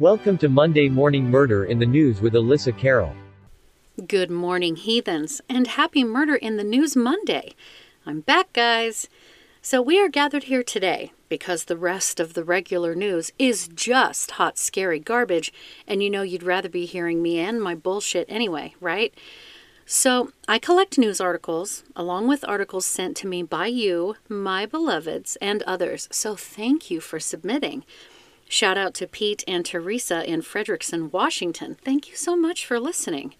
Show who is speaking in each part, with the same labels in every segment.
Speaker 1: Welcome to Monday Morning Murder in the News with Elissa Kerrill.
Speaker 2: Good morning, heathens, and happy Murder in the News Monday. I'm back, guys. So, we are gathered here today because the rest of the regular news is just hot, scary garbage, and you know you'd rather be hearing me and my bullshit anyway, right? So, I collect news articles along with articles sent to me by you, my beloveds, and others. So, thank you for submitting. Shout out to Pete and Teresa in Frederickson, Washington. Thank you so much for listening.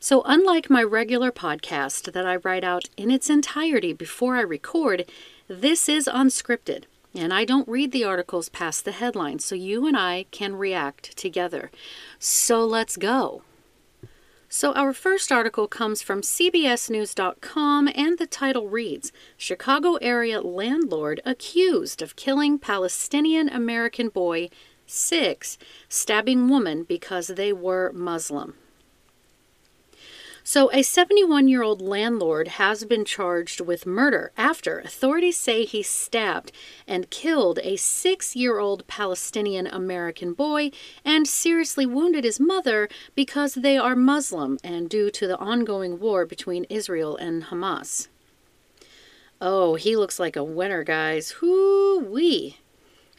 Speaker 2: So, unlike my regular podcast that I write out in its entirety before I record, this is unscripted, and I don't read the articles past the headlines, so you and I can react together. So, let's go. So, our first article comes from CBSNews.com, and the title reads Chicago area landlord accused of killing Palestinian American boy, six, stabbing woman because they were Muslim. So, a 71 year old landlord has been charged with murder after authorities say he stabbed and killed a six year old Palestinian American boy and seriously wounded his mother because they are Muslim and due to the ongoing war between Israel and Hamas. Oh, he looks like a winner, guys. Whoo wee.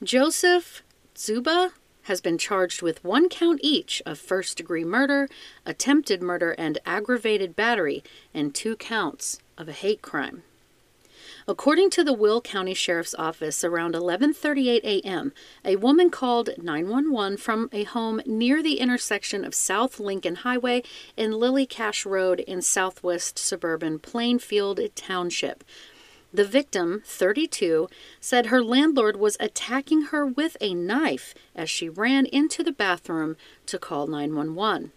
Speaker 2: Joseph Czuba has been charged with one count each of first degree murder, attempted murder, and aggravated battery, and two counts of a hate crime. According to the Will County Sheriff's Office, around 11:38 a.m., a woman called 911 from a home near the intersection of South Lincoln Highway and Lily Cache Road in southwest suburban Plainfield Township. The victim, 32, said her landlord was attacking her with a knife as she ran into the bathroom to call 911.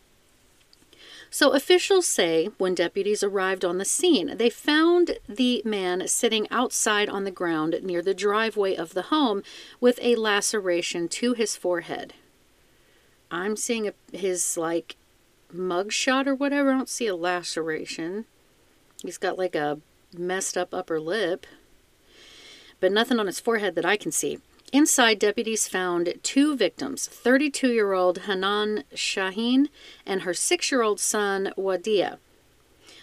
Speaker 2: So, officials say when deputies arrived on the scene, they found the man sitting outside on the ground near the driveway of the home with a laceration to his forehead. I'm seeing a, his like mugshot or whatever. I don't see a laceration. He's got like a messed up upper lip, but nothing on his forehead that I can see. Inside, deputies found two victims 32 year old Hanan Shaheen and her six year old son Wadea.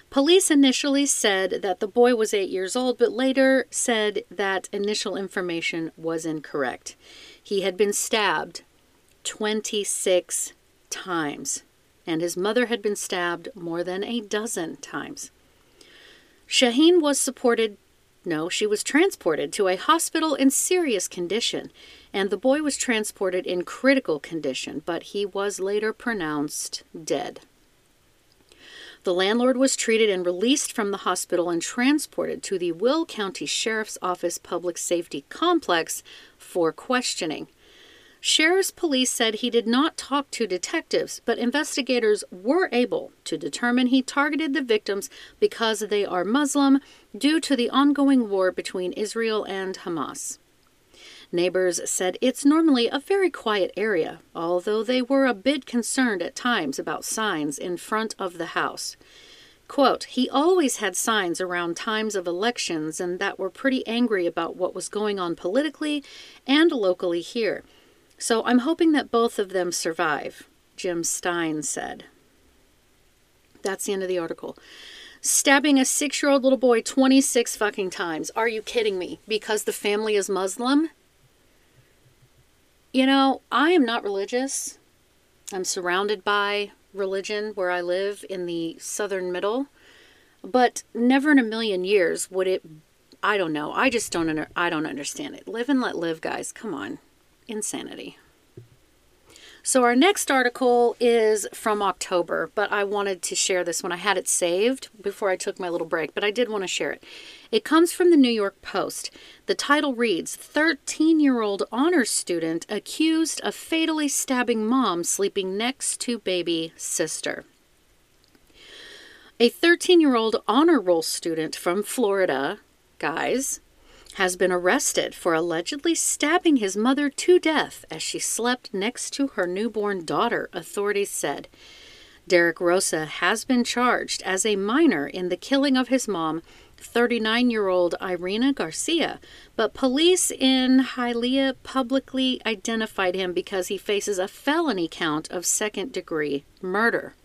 Speaker 2: Police initially said that the boy was eight years old, but later said that initial information was incorrect. He had been stabbed 26 times, and his mother had been stabbed more than a dozen times. Shaheen was supported, no, she was transported to a hospital in serious condition, and the boy was transported in critical condition, but he was later pronounced dead. The landlord was treated and released from the hospital and transported to the Will County Sheriff's Office Public Safety Complex for questioning. Sheriff's police said he did not talk to detectives, but investigators were able to determine he targeted the victims because they are Muslim due to the ongoing war between Israel and Hamas. Neighbors said it's normally a very quiet area, although they were a bit concerned at times about signs in front of the house. Quote, he always had signs around times of elections and that were pretty angry about what was going on politically and locally here. So I'm hoping that both of them survive, Jim Stein said. That's the end of the article. Stabbing a six year old little boy 26 fucking times. Are you kidding me? Because the family is Muslim? You know, I am not religious. I'm surrounded by religion where I live in the southern middle. But never in a million years would it. I don't know. I just don't. Under, I don't understand it. Live and let live, guys. Come on insanity. So, our next article is from October, but I wanted to share this one. I had it saved before I took my little break, but I did want to share it. It comes from the New York Post. The title reads 13 year old honors student accused of fatally stabbing mom sleeping next to baby sister. A 13 year old honor roll student from Florida, guys, has been arrested for allegedly stabbing his mother to death as she slept next to her newborn daughter, authorities said. Derek Rosa has been charged as a minor in the killing of his mom 39 year old Irina Garcia, but police in Hialeah publicly identified him because he faces a felony count of second degree murder.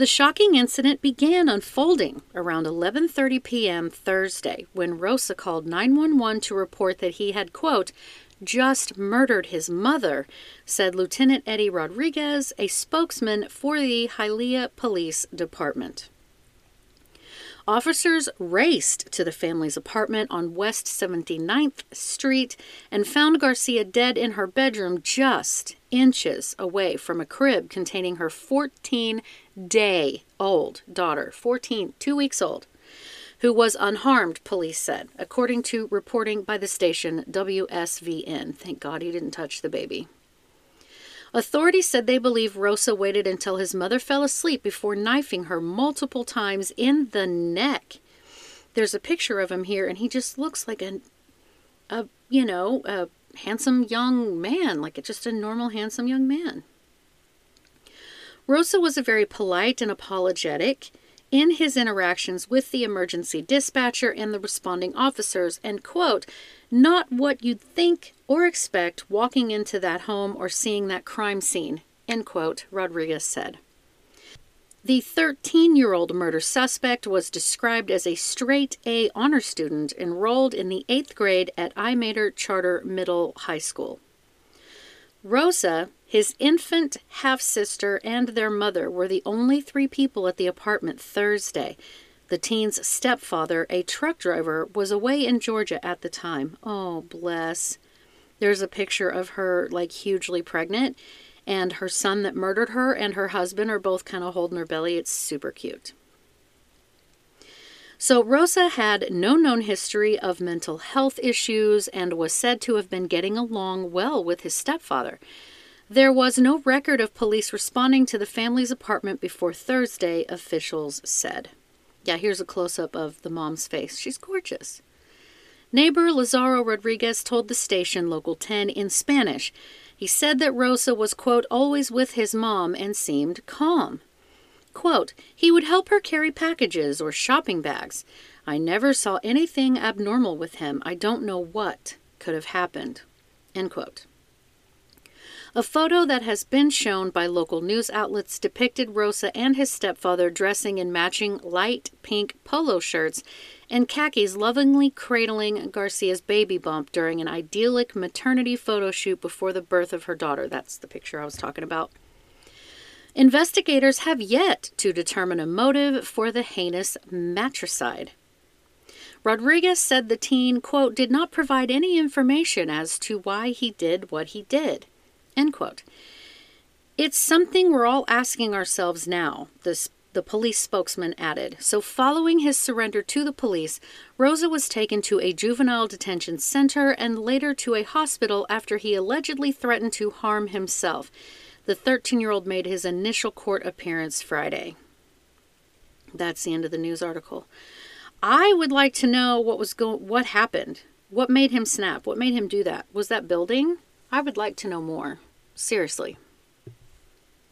Speaker 2: The shocking incident began unfolding around 11:30 p.m. Thursday when Rosa called 911 to report that he had quote just murdered his mother, said Lieutenant Eddie Rodriguez, a spokesman for the Hialeah Police Department. Officers raced to the family's apartment on West 79th Street and found Garcia dead in her bedroom just inches away from a crib containing her 14 day old daughter, 14, two weeks old, who was unharmed, police said, according to reporting by the station WSVN. Thank God he didn't touch the baby. Authorities said they believe Rosa waited until his mother fell asleep before knifing her multiple times in the neck. There's a picture of him here, and he just looks like a, a you know, a handsome young man, like just a normal, handsome young man. Rosa was a very polite and apologetic in his interactions with the emergency dispatcher and the responding officers, and quote, not what you'd think or expect walking into that home or seeing that crime scene, end quote, Rodriguez said. The 13 year old murder suspect was described as a straight A honor student enrolled in the eighth grade at Imater Charter Middle High School. Rosa, his infant half sister, and their mother were the only three people at the apartment Thursday. The teen's stepfather, a truck driver, was away in Georgia at the time. Oh, bless. There's a picture of her, like, hugely pregnant, and her son that murdered her and her husband are both kind of holding her belly. It's super cute. So, Rosa had no known history of mental health issues and was said to have been getting along well with his stepfather. There was no record of police responding to the family's apartment before Thursday, officials said. Yeah, here's a close up of the mom's face. She's gorgeous. Neighbor Lazaro Rodriguez told the station Local 10 in Spanish. He said that Rosa was, quote, always with his mom and seemed calm. Quote, he would help her carry packages or shopping bags. I never saw anything abnormal with him. I don't know what could have happened. End quote. A photo that has been shown by local news outlets depicted Rosa and his stepfather dressing in matching light pink polo shirts and khakis lovingly cradling Garcia's baby bump during an idyllic maternity photo shoot before the birth of her daughter. That's the picture I was talking about. Investigators have yet to determine a motive for the heinous matricide. Rodriguez said the teen, quote, did not provide any information as to why he did what he did, end quote. It's something we're all asking ourselves now, this, the police spokesman added. So, following his surrender to the police, Rosa was taken to a juvenile detention center and later to a hospital after he allegedly threatened to harm himself. The 13 year old made his initial court appearance Friday. That's the end of the news article. I would like to know what was going what happened. What made him snap? What made him do that? Was that building? I would like to know more. Seriously.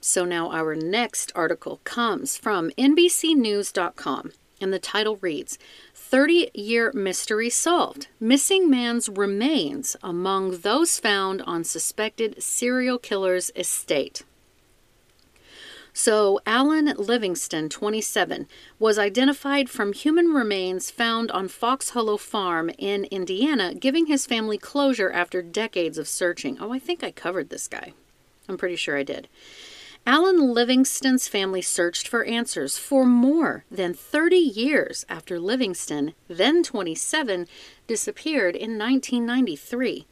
Speaker 2: So now our next article comes from NBCnews.com and the title reads 30 year mystery solved. Missing man's remains among those found on suspected serial killer's estate. So, Alan Livingston, 27, was identified from human remains found on Fox Hollow Farm in Indiana, giving his family closure after decades of searching. Oh, I think I covered this guy. I'm pretty sure I did. Alan Livingston's family searched for answers for more than 30 years after Livingston, then 27, disappeared in 1993.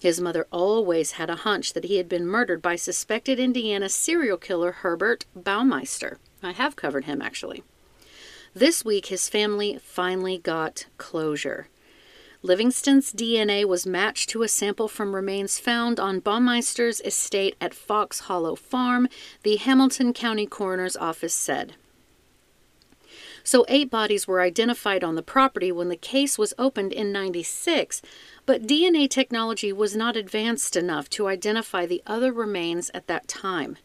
Speaker 2: His mother always had a hunch that he had been murdered by suspected Indiana serial killer Herbert Baumeister. I have covered him actually. This week, his family finally got closure. Livingston's DNA was matched to a sample from remains found on Baumeister's estate at Fox Hollow Farm, the Hamilton County Coroner's Office said. So, eight bodies were identified on the property when the case was opened in 96, but DNA technology was not advanced enough to identify the other remains at that time.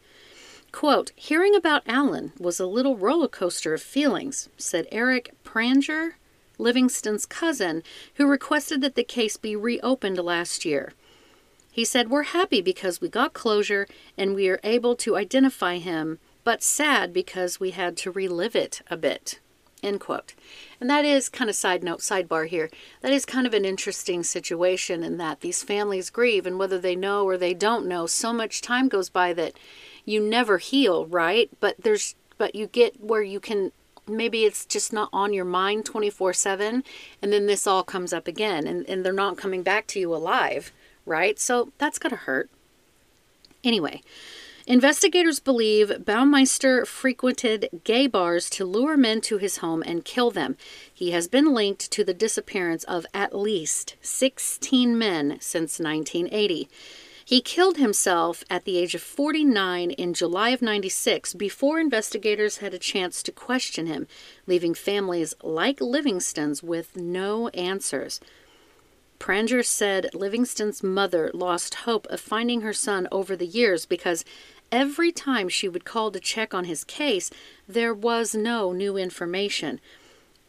Speaker 2: Quote, hearing about Alan was a little roller coaster of feelings, said Eric Pranger, Livingston's cousin, who requested that the case be reopened last year. He said, We're happy because we got closure and we are able to identify him, but sad because we had to relive it a bit. End quote. And that is kind of side note, sidebar here. That is kind of an interesting situation in that these families grieve, and whether they know or they don't know, so much time goes by that you never heal, right? But there's, but you get where you can maybe it's just not on your mind 24 7 and then this all comes up again and, and they're not coming back to you alive right? So that's to hurt. Anyway investigators believe baumeister frequented gay bars to lure men to his home and kill them. He has been linked to the disappearance of at least 16 men since 1980 he killed himself at the age of 49 in July of 96 before investigators had a chance to question him, leaving families like Livingston's with no answers. Pranger said Livingston's mother lost hope of finding her son over the years because every time she would call to check on his case, there was no new information.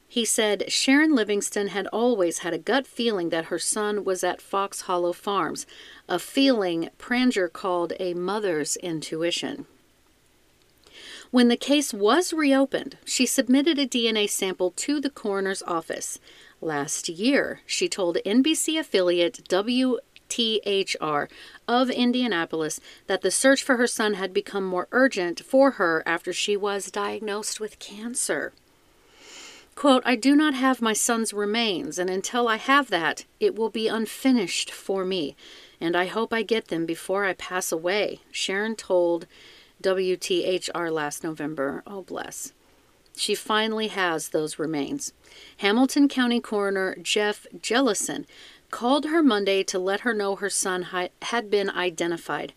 Speaker 2: He said Sharon Livingston had always had a gut feeling that her son was at Fox Hollow Farms, a feeling Pranger called a mother's intuition. When the case was reopened, she submitted a DNA sample to the coroner's office. Last year, she told NBC affiliate WTHR of Indianapolis that the search for her son had become more urgent for her after she was diagnosed with cancer. Quote, I do not have my son's remains, and until I have that, it will be unfinished for me, and I hope I get them before I pass away, Sharon told WTHR last November. Oh, bless. She finally has those remains. Hamilton County Coroner Jeff Jellison called her Monday to let her know her son hi- had been identified.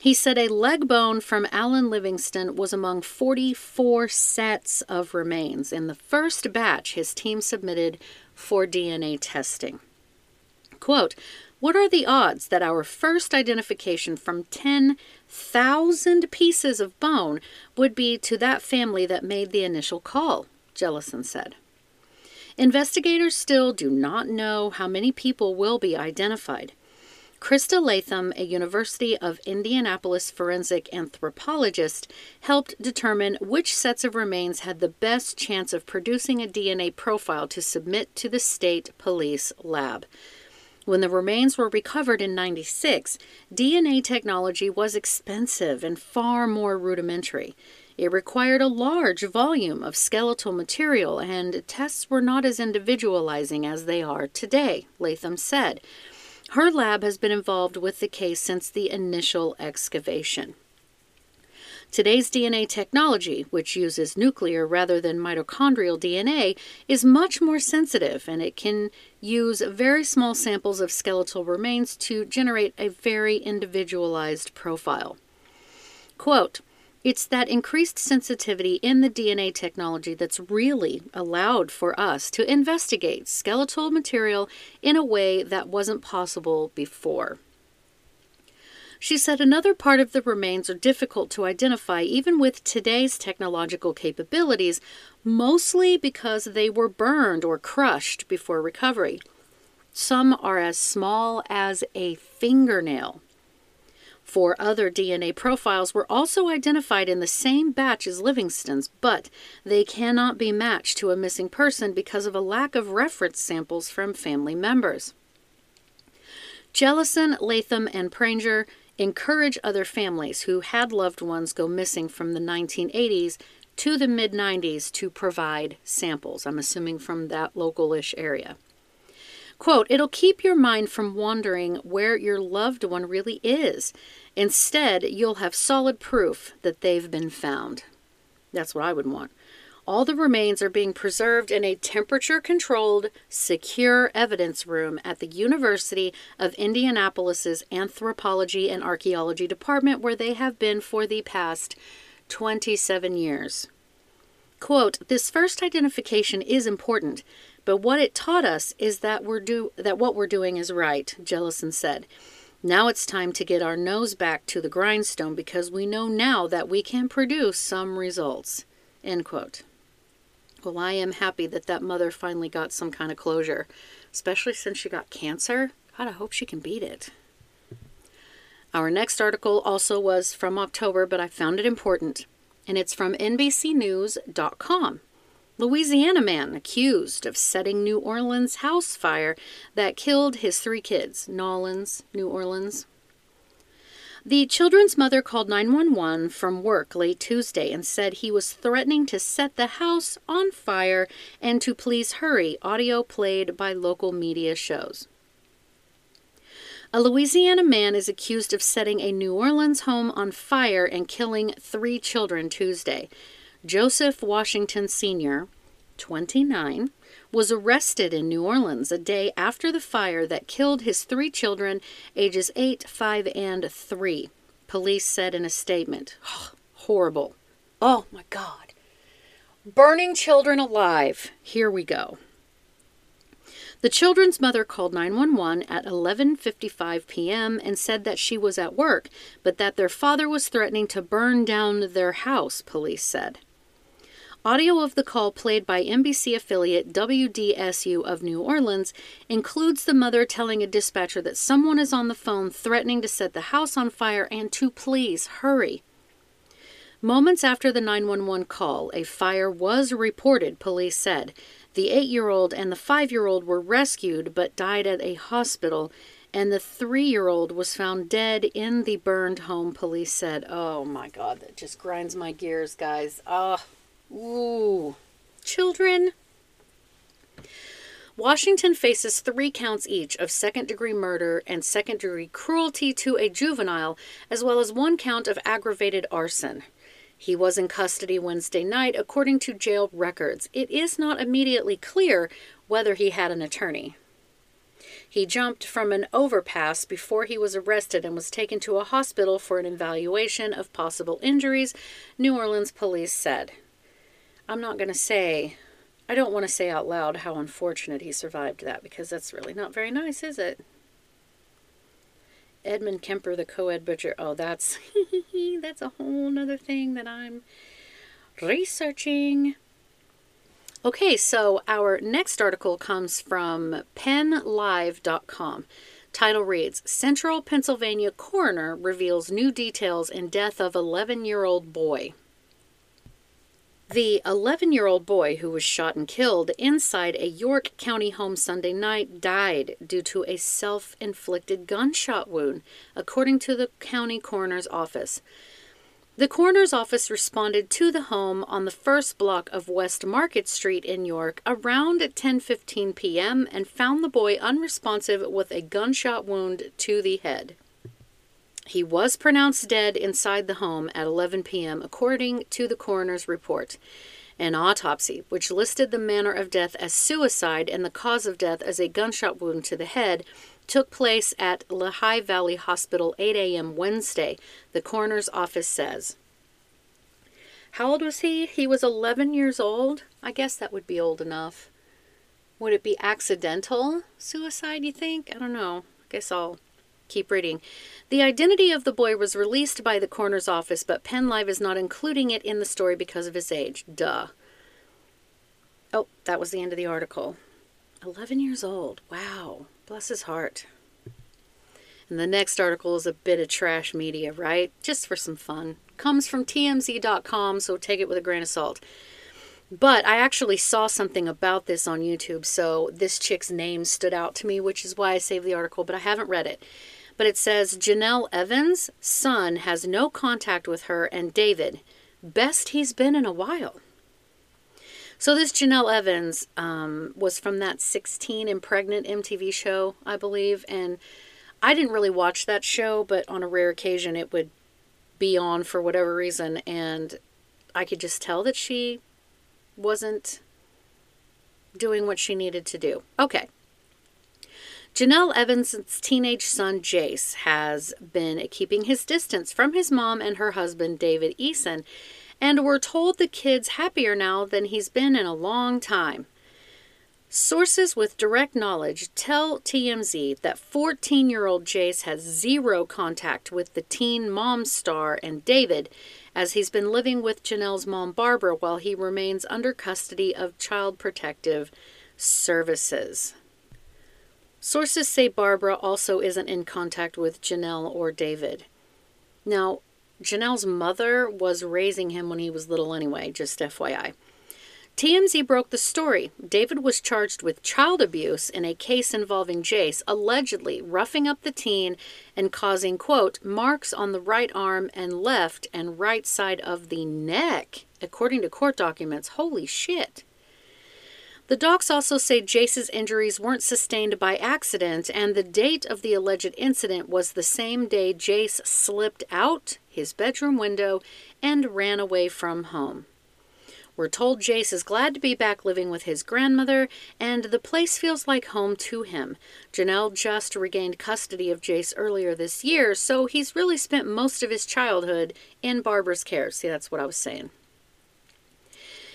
Speaker 2: He said a leg bone from Alan Livingston was among 44 sets of remains in the first batch his team submitted for DNA testing. Quote, what are the odds that our first identification from 10,000 pieces of bone would be to that family that made the initial call? Jellison said. Investigators still do not know how many people will be identified. Krista Latham, a University of Indianapolis forensic anthropologist, helped determine which sets of remains had the best chance of producing a DNA profile to submit to the state police lab. When the remains were recovered in 96, DNA technology was expensive and far more rudimentary. It required a large volume of skeletal material, and tests were not as individualizing as they are today, Latham said. Her lab has been involved with the case since the initial excavation. Today's DNA technology, which uses nuclear rather than mitochondrial DNA, is much more sensitive and it can use very small samples of skeletal remains to generate a very individualized profile. Quote, it's that increased sensitivity in the DNA technology that's really allowed for us to investigate skeletal material in a way that wasn't possible before. She said another part of the remains are difficult to identify even with today's technological capabilities, mostly because they were burned or crushed before recovery. Some are as small as a fingernail. Four other DNA profiles were also identified in the same batch as Livingston's, but they cannot be matched to a missing person because of a lack of reference samples from family members. Jellison, Latham, and Pranger encourage other families who had loved ones go missing from the 1980s to the mid 90s to provide samples. I'm assuming from that local-ish area. Quote, it'll keep your mind from wondering where your loved one really is. Instead, you'll have solid proof that they've been found. That's what I would want. All the remains are being preserved in a temperature controlled, secure evidence room at the University of Indianapolis's Anthropology and Archaeology Department, where they have been for the past 27 years. Quote, this first identification is important but what it taught us is that we're do that what we're doing is right, Jellison said. Now it's time to get our nose back to the grindstone because we know now that we can produce some results. End quote. Well, I am happy that that mother finally got some kind of closure, especially since she got cancer. God, I hope she can beat it. Our next article also was from October, but I found it important, and it's from NBCNews.com. Louisiana man accused of setting New Orleans house fire that killed his three kids. Nolens, New Orleans. The children's mother called 911 from work late Tuesday and said he was threatening to set the house on fire and to please hurry, audio played by local media shows. A Louisiana man is accused of setting a New Orleans home on fire and killing three children Tuesday. Joseph Washington Sr., 29, was arrested in New Orleans a day after the fire that killed his three children, ages 8, 5, and 3. Police said in a statement. Oh, horrible. Oh my God. Burning children alive. Here we go. The children's mother called 911 at 11:55 p.m. and said that she was at work, but that their father was threatening to burn down their house, police said. Audio of the call played by NBC affiliate WDSU of New Orleans includes the mother telling a dispatcher that someone is on the phone threatening to set the house on fire and to please hurry. Moments after the 911 call, a fire was reported, police said. The eight year old and the five year old were rescued but died at a hospital, and the three year old was found dead in the burned home, police said. Oh my god, that just grinds my gears, guys. Ah, ooh. Children. Washington faces three counts each of second degree murder and second degree cruelty to a juvenile, as well as one count of aggravated arson. He was in custody Wednesday night, according to jail records. It is not immediately clear whether he had an attorney. He jumped from an overpass before he was arrested and was taken to a hospital for an evaluation of possible injuries, New Orleans police said. I'm not going to say, I don't want to say out loud how unfortunate he survived that because that's really not very nice, is it? Edmund Kemper, the co-ed butcher. Oh, that's that's a whole nother thing that I'm researching. Okay, so our next article comes from PennLive.com. Title reads Central Pennsylvania coroner reveals new details in death of 11 year old boy. The 11 year old boy who was shot and killed inside a York County home Sunday night died due to a self inflicted gunshot wound, according to the county coroner's office. The coroner's office responded to the home on the first block of West Market Street in York around 10:15 p.m. and found the boy unresponsive with a gunshot wound to the head. He was pronounced dead inside the home at 11 p.m., according to the coroner's report. An autopsy, which listed the manner of death as suicide and the cause of death as a gunshot wound to the head, took place at Lehigh Valley Hospital 8 a.m. Wednesday, the coroner's office says. How old was he? He was 11 years old. I guess that would be old enough. Would it be accidental suicide, you think? I don't know. I guess I'll keep reading. The identity of the boy was released by the coroner's office, but PennLive is not including it in the story because of his age. Duh. Oh, that was the end of the article. 11 years old. Wow. Bless his heart. And the next article is a bit of trash media, right? Just for some fun. Comes from TMZ.com, so take it with a grain of salt. But I actually saw something about this on YouTube, so this chick's name stood out to me, which is why I saved the article, but I haven't read it but it says Jenelle Evans' son has no contact with her and David. Best he's been in a while. So this Jenelle Evans um, was from that 16 and Pregnant MTV show, I believe, and I didn't really watch that show, but on a rare occasion it would be on for whatever reason, and I could just tell that she wasn't doing what she needed to do. Okay, Jenelle Evans' teenage son Jace has been keeping his distance from his mom and her husband David Eason, and we're told the kid's happier now than he's been in a long time. Sources with direct knowledge tell TMZ that 14 year old Jace has zero contact with the teen mom star and David, as he's been living with Jenelle's mom Barbara while he remains under custody of Child Protective Services. Sources say Barbara also isn't in contact with Jenelle or David. Now, Jenelle's mother was raising him when he was little anyway, just FYI. TMZ broke the story. David was charged with child abuse in a case involving Jace allegedly roughing up the teen and causing, quote, marks on the right arm and left and right side of the neck, according to court documents. Holy shit. The docs also say Jace's injuries weren't sustained by accident, and the date of the alleged incident was the same day Jace slipped out his bedroom window and ran away from home. We're told Jace is glad to be back living with his grandmother, and the place feels like home to him. Jenelle just regained custody of Jace earlier this year, so he's really spent most of his childhood in Barbara's care. See, that's what I was saying.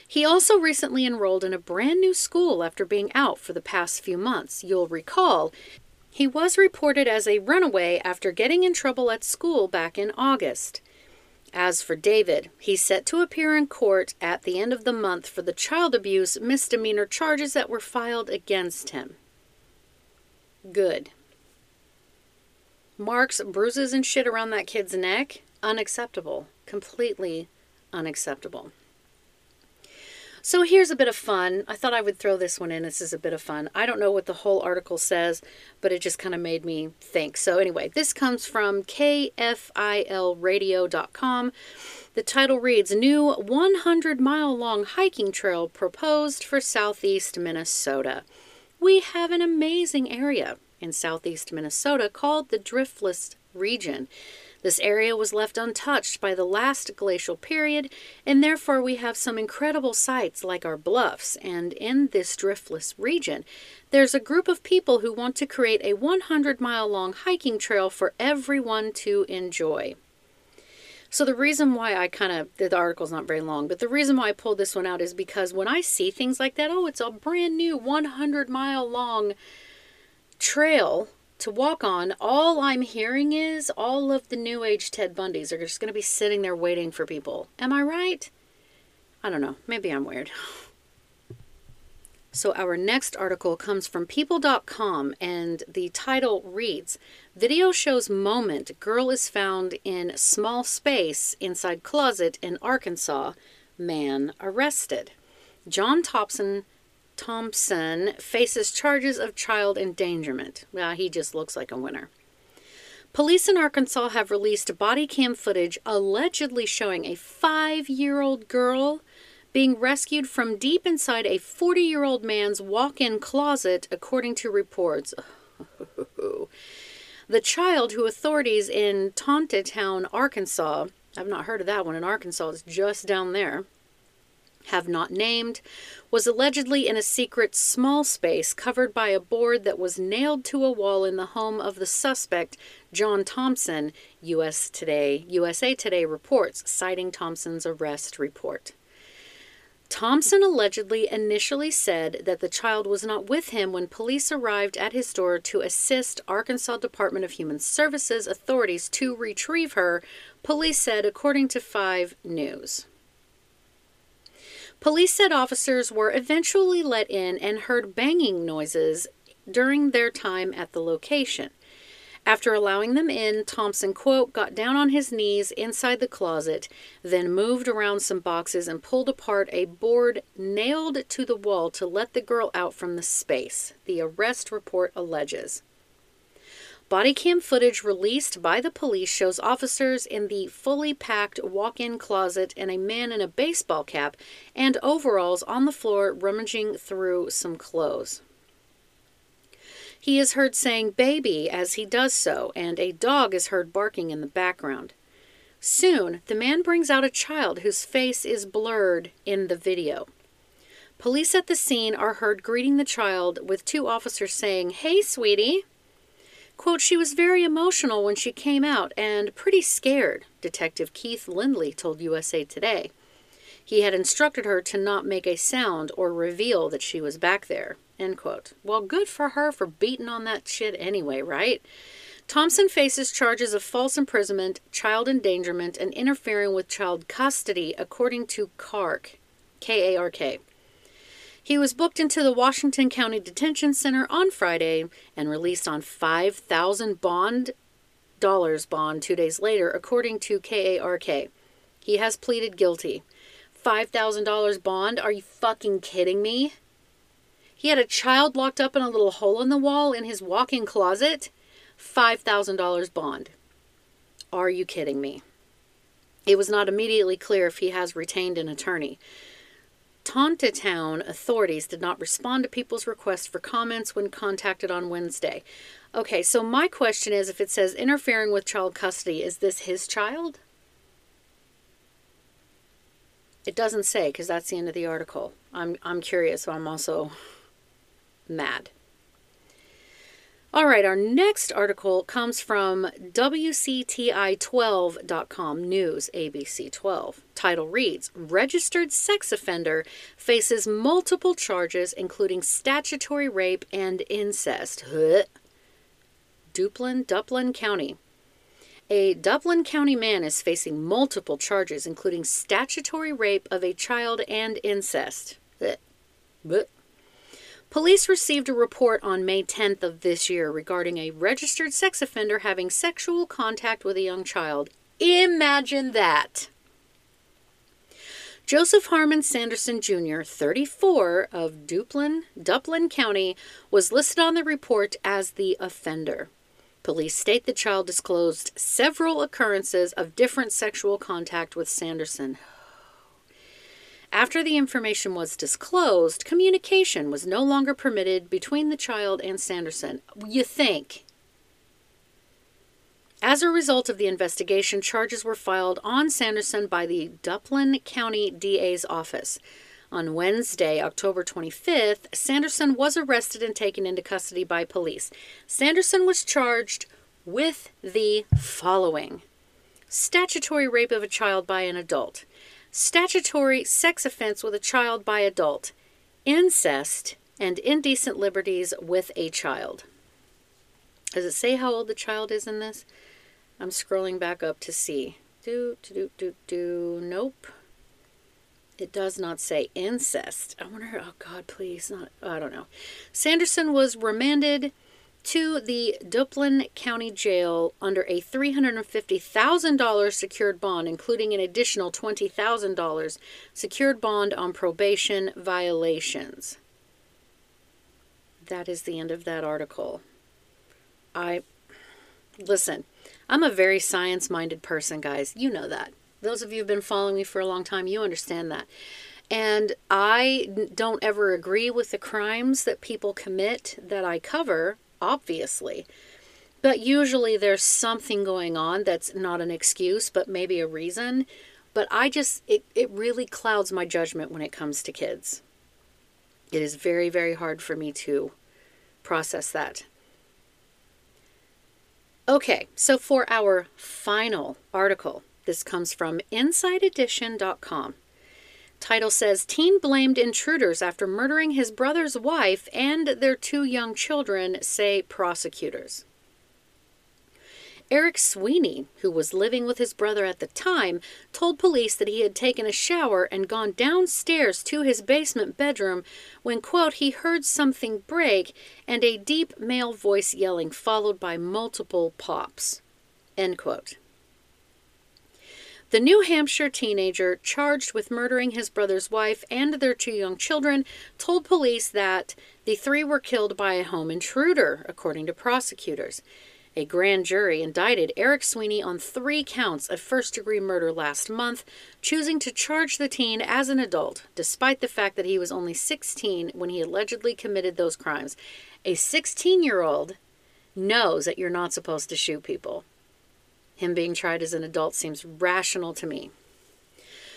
Speaker 2: He also recently enrolled in a brand new school after being out for the past few months. You'll recall he was reported as a runaway after getting in trouble at school back in August. As for David, he's set to appear in court at the end of the month for the child abuse misdemeanor charges that were filed against him. Good. Marks, bruises, and shit around that kid's neck? Unacceptable. Completely unacceptable. So here's a bit of fun. I thought I would throw this one in. This is a bit of fun. I don't know what the whole article says, but it just kind of made me think. So, anyway, this comes from KFILradio.com. The title reads New 100 mile long hiking trail proposed for southeast Minnesota. We have an amazing area in southeast Minnesota called the Driftless region. This area was left untouched by the last glacial period, and therefore we have some incredible sights like our bluffs. And in this driftless region, there's a group of people who want to create a 100 mile long hiking trail for everyone to enjoy. So the reason why I kind of the article's not very long, but the reason why I pulled this one out is because when I see things like that, oh, it's a brand new 100 mile long trail to walk on, all I'm hearing is all of the new age Ted Bundys are just going to be sitting there waiting for people. Am I right? I don't know. Maybe I'm weird. So, our next article comes from people.com, and the title reads Video shows moment girl is found in small space inside closet in Arkansas, man arrested. John Thompson Thompson faces charges of child endangerment. Well, he just looks like a winner. Police in Arkansas have released body cam footage allegedly showing a five year old girl being rescued from deep inside a 40 year old man's walk in closet, according to reports. the child, who authorities in Tontitown, Arkansas, I've not heard of that one in Arkansas, it's just down there, have not named, was allegedly in a secret small space covered by a board that was nailed to a wall in the home of the suspect, John Thompson, US Today, USA Today reports, citing Thompson's arrest report. Thompson allegedly initially said that the child was not with him when police arrived at his door to assist Arkansas Department of Human Services authorities to retrieve her, police said, according to 5 News. Police said officers were eventually let in and heard banging noises during their time at the location. After allowing them in, Thompson, quote, got down on his knees inside the closet, then moved around some boxes and pulled apart a board nailed to the wall to let the girl out from the space, the arrest report alleges. Body cam footage released by the police shows officers in the fully packed walk in closet and a man in a baseball cap and overalls on the floor rummaging through some clothes. He is heard saying baby as he does so, and a dog is heard barking in the background. Soon, the man brings out a child whose face is blurred in the video. Police at the scene are heard greeting the child with two officers saying, Hey, sweetie. Quote, she was very emotional when she came out and pretty scared, Detective Keith Lindley told USA Today. He had instructed her to not make a sound or reveal that she was back there. End quote. Well, good for her for beating on that shit anyway, right? Thompson faces charges of false imprisonment, child endangerment, and interfering with child custody, according to KARK. K A R K. He was booked into the Washington County Detention Center on Friday and released on 5000 bond dollars bond 2 days later according to KARK. He has pleaded guilty. $5,000 bond? Are you fucking kidding me? He had a child locked up in a little hole in the wall in his walk-in closet. $5,000 bond. Are you kidding me? It was not immediately clear if he has retained an attorney. Tontitown authorities did not respond to people's requests for comments when contacted on Wednesday. Okay, so my question is if it says interfering with child custody, is this his child? It doesn't say because that's the end of the article. I'm I'm curious, so I'm also mad. All right, our next article comes from WCTI12.com News, ABC 12. Title reads Registered sex offender faces multiple charges, including statutory rape and incest. Duplin, Duplin County. A Duplin County man is facing multiple charges, including statutory rape of a child and incest. Blech. Police received a report on May 10th of this year regarding a registered sex offender having sexual contact with a young child. Imagine that. Joseph Harmon Sanderson Jr., 34, of Duplin, Duplin County, was listed on the report as the offender. Police state the child disclosed several occurrences of different sexual contact with Sanderson. After the information was disclosed, communication was no longer permitted between the child and Sanderson. You think. As a result of the investigation, charges were filed on Sanderson by the Duplin County DA's office. On Wednesday, October 25th, Sanderson was arrested and taken into custody by police. Sanderson was charged with the following statutory rape of a child by an adult, statutory sex offense with a child by adult, incest, and indecent liberties with a child. Does it say how old the child is in this? I'm scrolling back up to see. Do, do, do, do, do. Nope. It does not say incest. I wonder, oh God, please, not, I don't know. Sanderson was remanded to the Duplin County Jail under a $350,000 secured bond, including an additional $20,000 secured bond on probation violations. That is the end of that article. I listen, I'm a very science minded person, guys. You know that. Those of you who've been following me for a long time, you understand that. And I don't ever agree with the crimes that people commit that I cover obviously. But usually there's something going on that's not an excuse, but maybe a reason. But I just, it, it really clouds my judgment when it comes to kids. It is very, very hard for me to process that. Okay, so for our final article, this comes from InsideEdition.com. Title says Teen blamed intruders after murdering his brother's wife and their two young children, say prosecutors. Eric Sweeney, who was living with his brother at the time, told police that he had taken a shower and gone downstairs to his basement bedroom when, quote, he heard something break and a deep male voice yelling, followed by multiple pops, end quote. The New Hampshire teenager charged with murdering his brother's wife and their two young children told police that the three were killed by a home intruder, according to prosecutors. A grand jury indicted Eric Sweeney on three counts of first degree murder last month, choosing to charge the teen as an adult, despite the fact that he was only 16 when he allegedly committed those crimes. A 16 year old knows that you're not supposed to shoot people. Him being tried as an adult seems rational to me.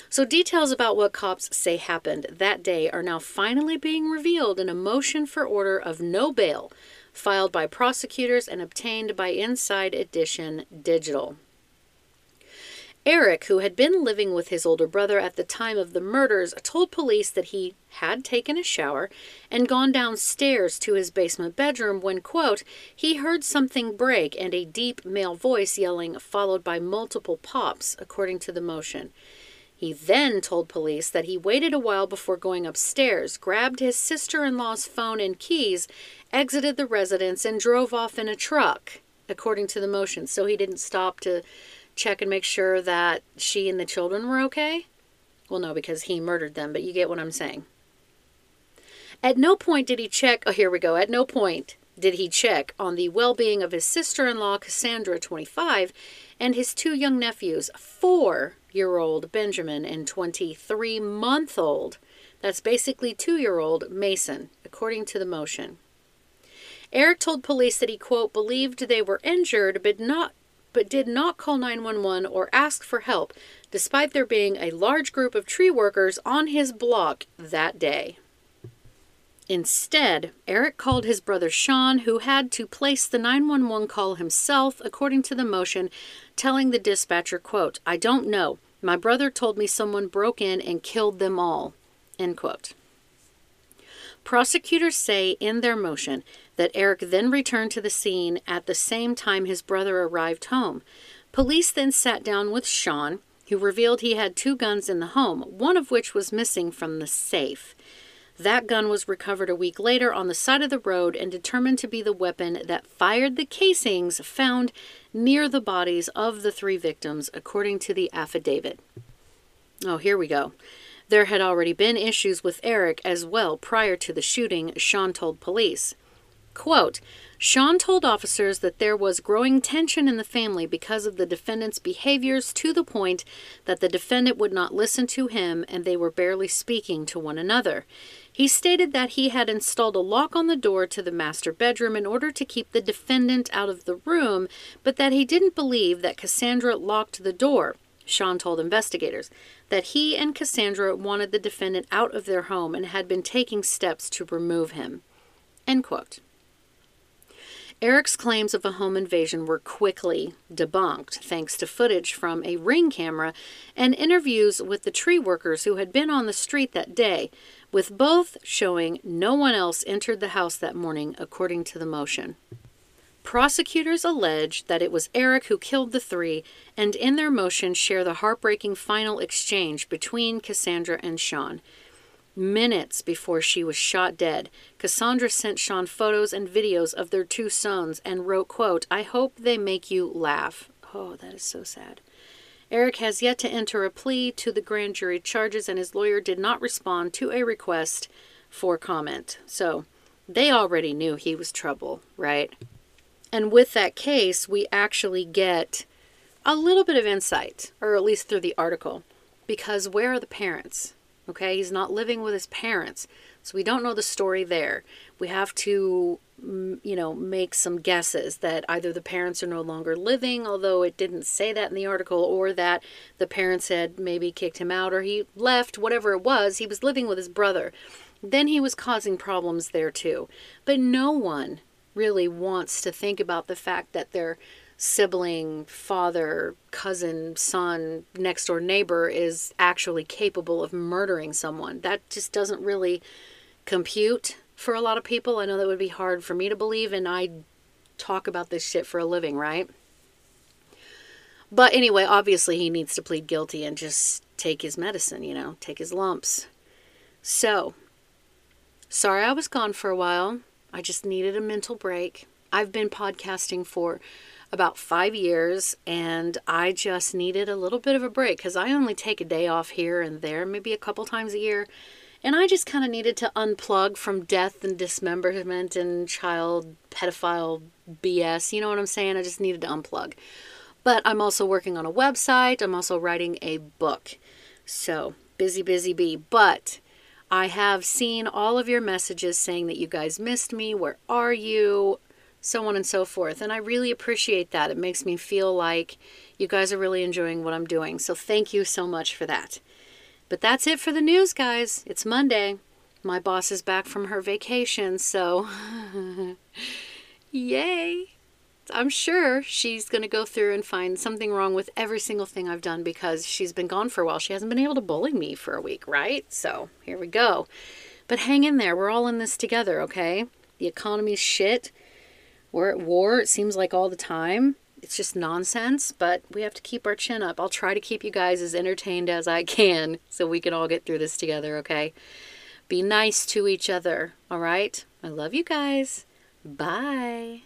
Speaker 2: So, details about what cops say happened that day are now finally being revealed in a motion for order of no bail filed by prosecutors and obtained by Inside Edition Digital. Eric, who had been living with his older brother at the time of the murders, told police that he had taken a shower and gone downstairs to his basement bedroom when, quote, he heard something break and a deep male voice yelling, followed by multiple pops, according to the motion. He then told police that he waited a while before going upstairs, grabbed his sister in law's phone and keys, exited the residence, and drove off in a truck, according to the motion. So he didn't stop to check and make sure that she and the children were okay? Well, no, because he murdered them, but you get what I'm saying. At no point did he check, oh, here we go. At no point did he check on the well being of his sister in law, Cassandra, 25, and his two young nephews, four year old Benjamin and 23 month old, that's basically two year old Mason, according to the motion. Eric told police that he, quote, believed they were injured, but not but did not call 911 or ask for help, despite there being a large group of tree workers on his block that day. Instead, Eric called his brother Sean, who had to place the 911 call himself, according to the motion, telling the dispatcher, quote, I don't know. My brother told me someone broke in and killed them all. End quote. Prosecutors say in their motion that Eric then returned to the scene at the same time his brother arrived home. Police then sat down with Sean, who revealed he had two guns in the home, one of which was missing from the safe. That gun was recovered a week later on the side of the road and determined to be the weapon that fired the casings found near the bodies of the three victims, according to the affidavit. Oh, here we go. There had already been issues with Eric as well prior to the shooting, Sean told police. Quote, Sean told officers that there was growing tension in the family because of the defendant's behaviors to the point that the defendant would not listen to him and they were barely speaking to one another. He stated that he had installed a lock on the door to the master bedroom in order to keep the defendant out of the room, but that he didn't believe that Cassandra locked the door. Sean told investigators that he and Cassandra wanted the defendant out of their home and had been taking steps to remove him. End quote. Eric's claims of a home invasion were quickly debunked thanks to footage from a ring camera and interviews with the tree workers who had been on the street that day, with both showing no one else entered the house that morning, according to the motion. Prosecutors allege that it was Eric who killed the three, and in their motion share the heartbreaking final exchange between Cassandra and Sean. Minutes before she was shot dead, Cassandra sent Sean photos and videos of their two sons and wrote, quote, I hope they make you laugh. Oh, that is so sad. Eric has yet to enter a plea to the grand jury charges, and his lawyer did not respond to a request for comment. So they already knew he was trouble, right? And with that case, we actually get a little bit of insight, or at least through the article, because where are the parents? Okay, he's not living with his parents, so we don't know the story there. We have to, mm, you know, make some guesses that either the parents are no longer living, although it didn't say that in the article, or that the parents had maybe kicked him out or he left, whatever it was, he was living with his brother. Then he was causing problems there too. But no one really wants to think about the fact that their sibling, father, cousin, son, next door neighbor is actually capable of murdering someone. That just doesn't really compute for a lot of people. I know that would be hard for me to believe, and I talk about this shit for a living, right? But anyway, obviously, he needs to plead guilty and just take his medicine, you know, take his lumps. So, sorry I was gone for a while. I just needed a mental break. I've been podcasting for about five years and I just needed a little bit of a break because I only take a day off here and there, maybe a couple times a year. And I just kind of needed to unplug from death and dismemberment and child pedophile BS. You know what I'm saying? I just needed to unplug. But I'm also working on a website, I'm also writing a book. So, busy, busy bee. But I have seen all of your messages saying that you guys missed me. Where are you? So on and so forth. And I really appreciate that. It makes me feel like you guys are really enjoying what I'm doing. So thank you so much for that. But that's it for the news, guys. It's Monday. My boss is back from her vacation, so yay. I'm sure she's going to go through and find something wrong with every single thing I've done because she's been gone for a while. She hasn't been able to bully me for a week, right? So here we go. But hang in there. We're all in this together, okay? The economy's shit. We're at war, it seems like all the time. It's just nonsense, but we have to keep our chin up. I'll try to keep you guys as entertained as I can so we can all get through this together, okay? Be nice to each other, all right? I love you guys. Bye.